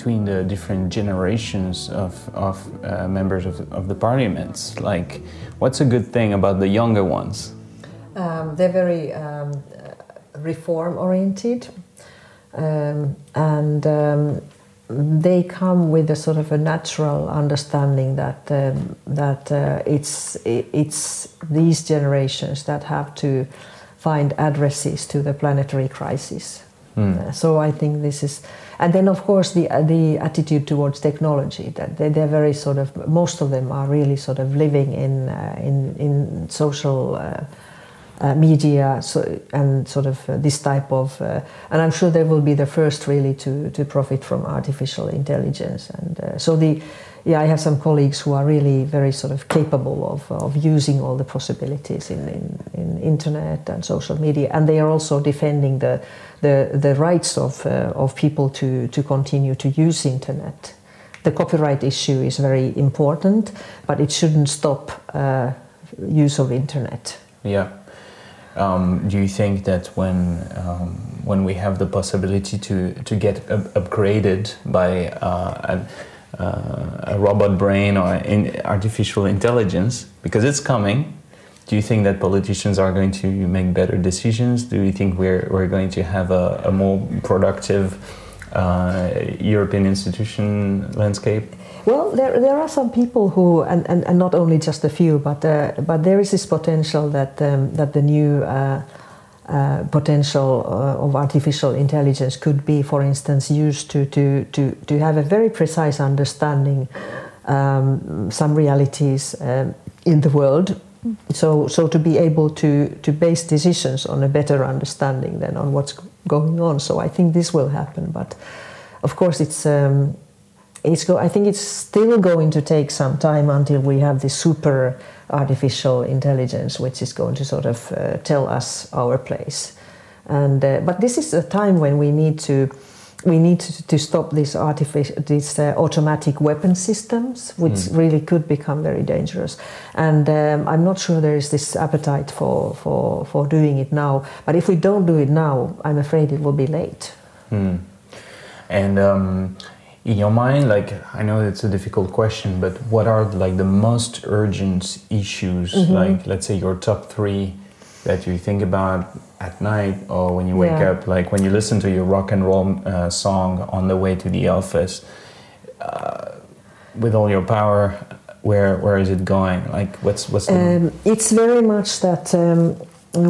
Between the different generations of, of uh, members of, of the parliaments? Like, what's a good thing about the younger ones? Um, they're very um, reform oriented um, and um, they come with a sort of a natural understanding that um, that uh, it's it's these generations that have to find addresses to the planetary crisis. Uh, so I think this is, and then of course the the attitude towards technology that they, they're very sort of most of them are really sort of living in uh, in in social. Uh, uh, media so, and sort of uh, this type of, uh, and I'm sure they will be the first really to, to profit from artificial intelligence. And uh, so the, yeah, I have some colleagues who are really very sort of capable of, of using all the possibilities in, in, in internet and social media, and they are also defending the, the, the rights of, uh, of people to, to continue to use internet. The copyright issue is very important, but it shouldn't stop uh, use of internet. Yeah. Um, do you think that when um, when we have the possibility to to get up- upgraded by uh, uh, a robot brain or in artificial intelligence because it's coming. Do you think that politicians are going to make better decisions? Do you think we're, we're going to have a, a more productive uh, European institution landscape? Well, there, there are some people who, and, and, and not only just a few, but uh, but there is this potential that um, that the new uh, uh, potential uh, of artificial intelligence could be, for instance, used to to to, to have a very precise understanding um, some realities um, in the world. So so to be able to to base decisions on a better understanding than on what's going on. So I think this will happen, but of course it's. Um, it's go- I think it's still going to take some time until we have this super artificial intelligence, which is going to sort of uh, tell us our place. And uh, but this is a time when we need to we need to, to stop these artificial these uh, automatic weapon systems, which Mm. really could become very dangerous. And um, I'm not sure there is this appetite for, for for doing it now. But if we don't do it now, I'm afraid it will be late. Hmm. And um, in your mind, like I know it's a difficult question, but what are like the most urgent issues? Mhm. Like let's say your top three that you think about at night or when you wake Yeah. up, like when you listen to your rock and roll uh, song on the way to the office. Uh, with all your power, where where is it going? Like what's what's the Um, it's very much that um,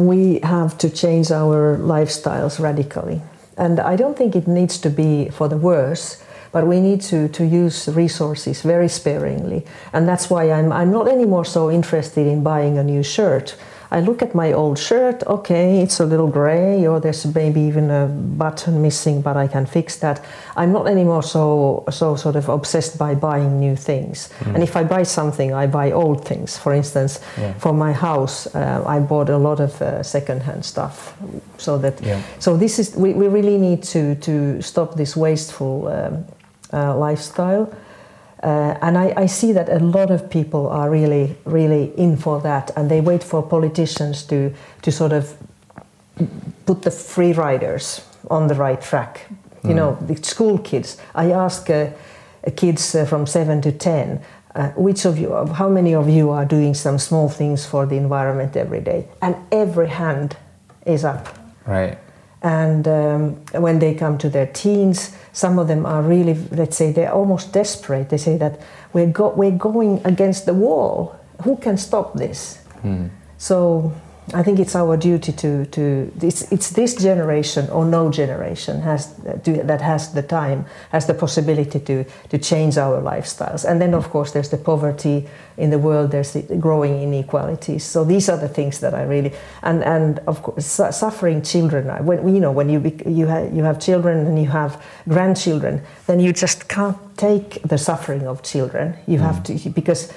we have to change our lifestyles radically. And I don't think it needs to be for the worse, but we need to, to use resources very sparingly. And that's why I'm, I'm not anymore so interested in buying a new shirt. I look at my old shirt, okay, it's a little gray, or there's maybe even a button missing, but I can fix that. I'm not anymore so, so sort of obsessed by buying new things. Mm. And if I buy something, I buy old things. For instance, Yeah. for my house, uh, I bought a lot of uh, second-hand stuff. So that, Yeah. so this is we, we really need to to stop this wasteful um, lifestyle. Uh, and I, I see that a lot of people are really, really in for that, and they wait for politicians to, to sort of put the free riders on the right track. You Mm. know, the school kids. I ask uh, uh, kids uh, from seven to ten, uh, which of you, how many of you are doing some small things for the environment every day? And every hand is up. right? And um, when they come to their teens, some of them are really, let's say, they're almost desperate. They say that we're, go- we're going against the wall. Who can stop this? Hmm. So I think it's our duty to, to it's, it's this generation or no generation has to, that has the time, has the possibility to, to change our lifestyles. And then, of course, there's the poverty in the world, there's the growing inequalities. So these are the things that I really, and, and of course, su- suffering children. When, you know, when you, you, ha- you have children and you have grandchildren, then you just can't take the suffering of children. You have mm. to, because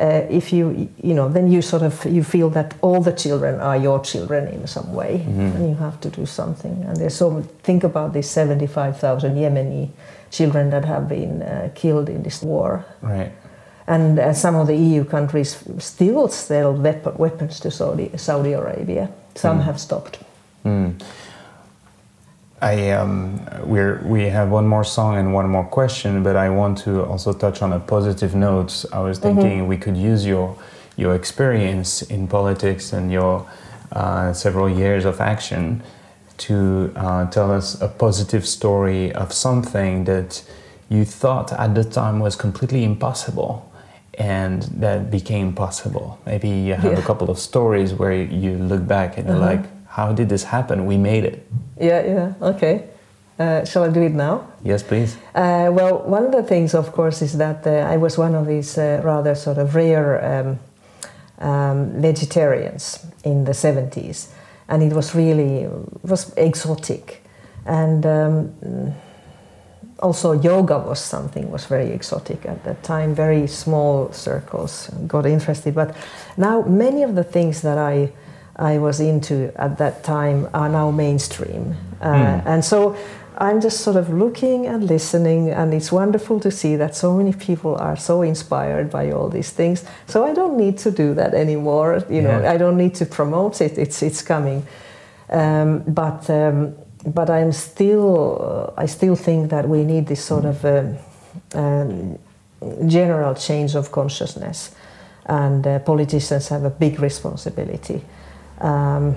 uh, if you you know then you sort of you feel that all the children are your children in some way Mhm. and you have to do something and there's so think about these 75,000 Yemeni children that have been uh, killed in this war Right. and uh, some of the EU countries still sell weapon, weapons to Saudi, Saudi Arabia some Mm. have stopped Mm. I um, we're we have one more song and one more question, but I want to also touch on a positive note. I was thinking we could use your your experience in politics and your uh, several years of action to uh, tell us a positive story of something that you thought at the time was completely impossible and that became possible. Maybe you have a couple of stories where you look back and you're Uh-huh. like, how did this happen? We made it. yeah yeah okay uh, shall I do it now Yes, please. Uh, well, one of the things, of course, is that uh, I was one of these uh, rather sort of rare um, um, vegetarians in the 70s, and it was really was exotic, and um, also yoga was something was very exotic at that time. Very small circles got interested, but now many of the things that I I was into at that time are now mainstream, uh, Mm. and so. I'm just sort of looking and listening, and it's wonderful to see that so many people are so inspired by all these things. So I don't need to do that anymore. You know, Yeah. I don't need to promote it. It's it's coming, um, but um, but I'm still I still think that we need this sort of um, um, general change of consciousness, and uh, politicians have a big responsibility. Um,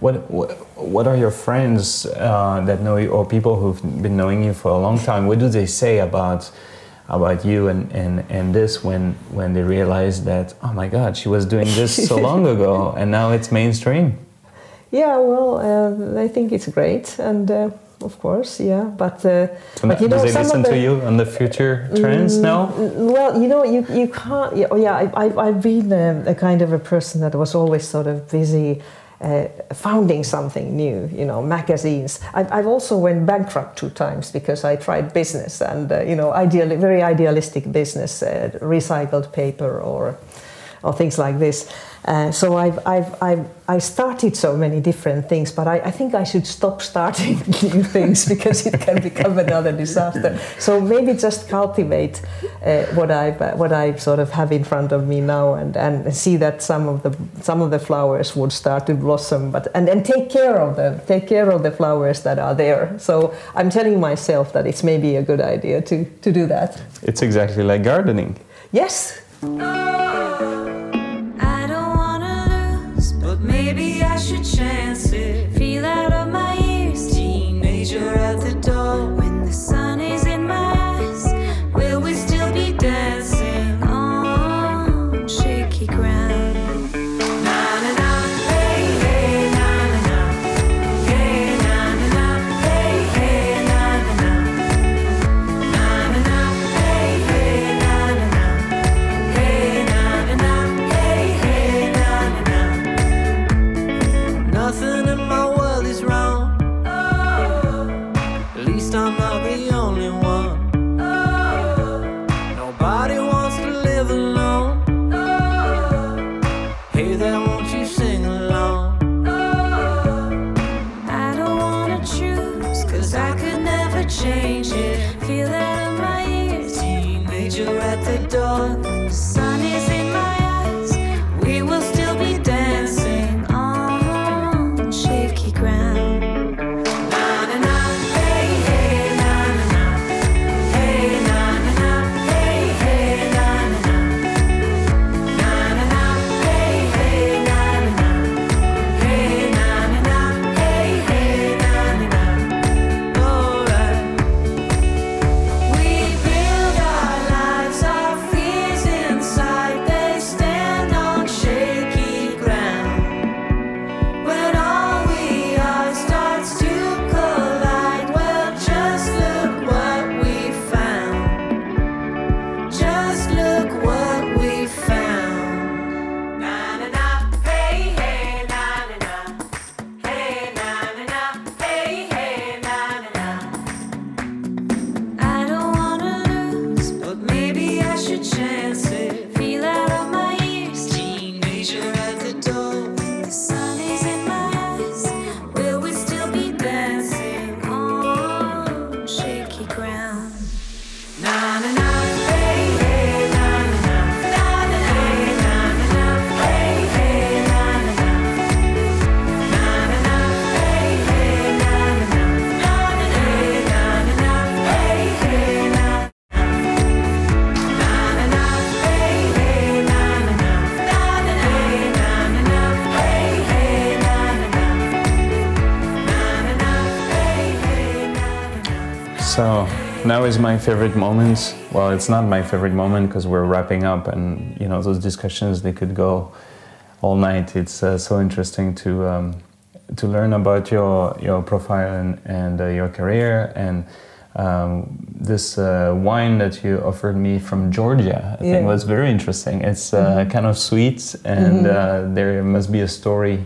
What, what what are your friends uh, that know you, or people who've been knowing you for a long time? What do they say about about you and, and, and this when when they realize that oh my God, she was doing this so long ago and now it's mainstream? yeah, well, uh, I think it's great, and uh, of course, yeah, but. Uh, but do they some of listen the- to you on the future trends now? Mm, Well, you know, you, you can't. Yeah, oh, yeah I, I, I've been a, a kind of a person that was always sort of busy uh, founding something new. You know, magazines. I've, I've also went bankrupt two times because I tried business and uh, you know, ideal, very idealistic business, uh, recycled paper or or things like this. Uh, so I've, I've, I've, I started so many different things, but I, I think I should stop starting new things because it can become another disaster. So maybe just cultivate uh, what I what I sort of have in front of me now, and, and see that some of the some of the flowers would start to blossom. But and, and take care of them, take care of the flowers that are there. So I'm telling myself that it's maybe a good idea to to do that. It's exactly like gardening. Yes. My favorite moments? Well, it's not my favorite moment because we're wrapping up, and you know those discussions they could go all night. It's uh, so interesting to um, to learn about your your profile and, and uh, your career and. Um, this uh, wine that you offered me from Georgia, I Yeah. think was very interesting. It's uh, kind of sweet, and uh, there must be a story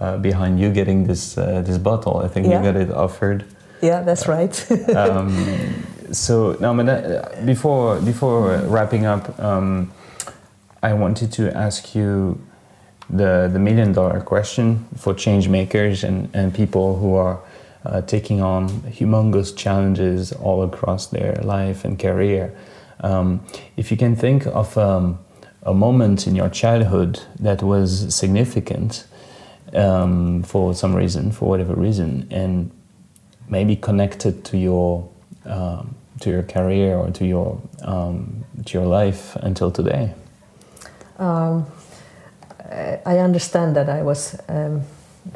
uh, behind you getting this uh, this bottle. I think Yeah. you got it offered. Yeah, that's right. Um, so now, uh, before before wrapping up, um, I wanted to ask you the the million dollar question for change makers and, and people who are uh, taking on humongous challenges all across their life and career. Um, if you can think of um, a moment in your childhood that was significant um, for some reason, for whatever reason, and maybe connected to your um, to your career or to your um, to your life until today? Um, I understand that I was um,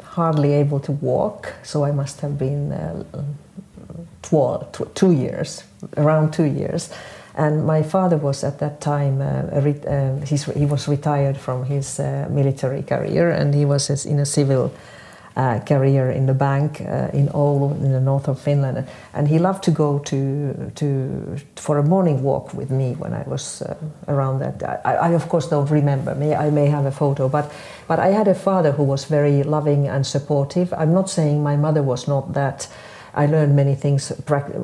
hardly able to walk, so I must have been uh, 12, tw- two years, around two years. And my father was at that time, uh, re- uh, he was retired from his uh, military career and he was in a civil uh, career in the bank uh, in Oulu, in the north of Finland. And he loved to go to, to, for a morning walk with me when I was uh, around that. I, I, of course, don't remember. May, I may have a photo, but, but I had a father who was very loving and supportive. I'm not saying my mother was not that. I learned many things,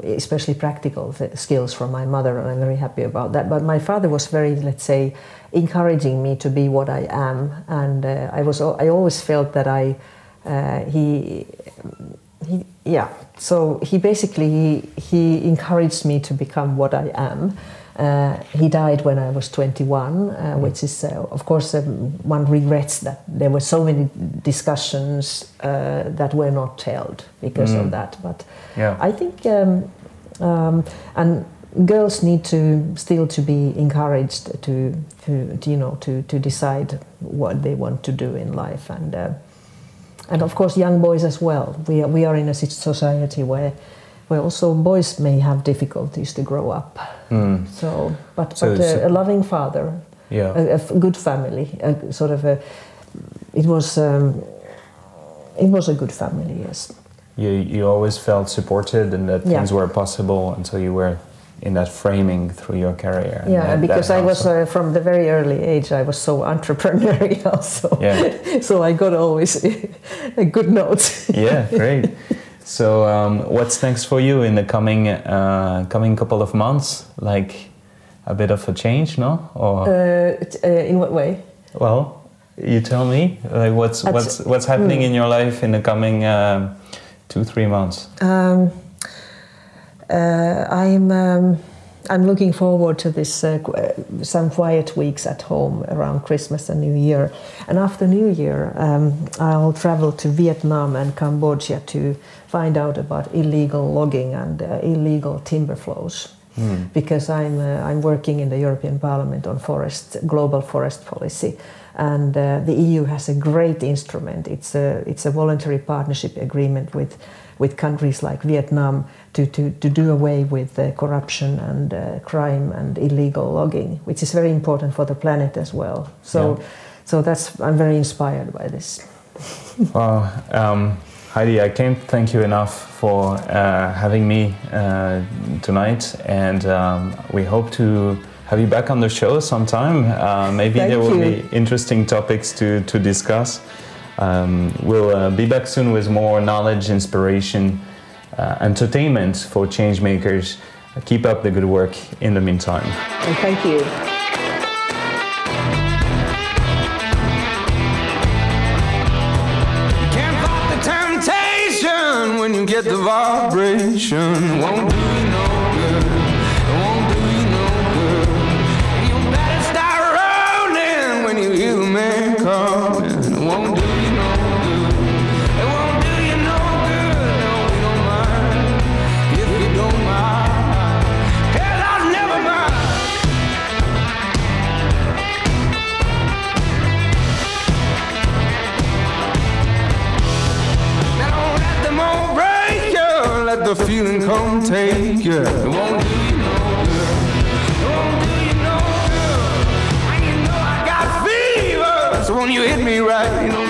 especially practical skills from my mother, and I'm very happy about that. But my father was very, let's say, encouraging me to be what I am, and uh, I was. I always felt that I, he, he, yeah. So he basically he, he encouraged me to become what I am. Uh, he died when I was 21, uh, which is, uh, of course, um, one regrets that there were so many discussions uh, that were not held because Mm. of that. But Yeah. I think, um, um, and girls need to still to be encouraged to, to, to, you know, to, to decide what they want to do in life, and uh, and of course, young boys as well. We are, we are in a society where where also boys may have difficulties to grow up. Mm. So, but, So but a, a loving father, Yeah. a, a good family, a sort of a. It was um, it was a good family, yes. You you always felt supported and that Yeah. things were possible until you were in that framing through your career. Yeah, that- because that I was uh, from the very early age, I was so entrepreneurial. So, Yeah. so I got always a good notes. yeah, great. So, um, what's next for you in the coming uh, coming couple of months? Like a bit of a change, no? Or Uh, uh, in what way? well, you tell me. Like what's At- what's what's happening hmm. in your life in the coming um, two three months? Um, uh, I'm um, I'm looking forward to this uh, uh, some quiet weeks at home around Christmas and New Year, and after New Year um, I'll travel to Vietnam and Cambodia to find out about illegal logging and uh, illegal timber flows. Hmm. Because I'm uh, I'm working in the European Parliament on forest global forest policy, and uh, the EU has a great instrument. It's a it's a voluntary partnership agreement with with countries like Vietnam to, to, to do away with uh, corruption and uh, crime and illegal logging, which is very important for the planet as well. So, Yeah. so that's I'm very inspired by this. Well, um, Heidi, I can't thank you enough for uh, having me uh, tonight, and um, we hope to have you back on the show sometime. Uh, maybe Thank there will you. be interesting topics to, to discuss. Um, we'll uh, be back soon with more knowledge, inspiration, uh, entertainment for change makers. Keep up the good work in the meantime. And thank you. Can't fight the temptation when you get the vibration. Won't do the feeling come take you. It won't do you no good. It won't do you no good. And you know I got fever. So when you hit me right, you know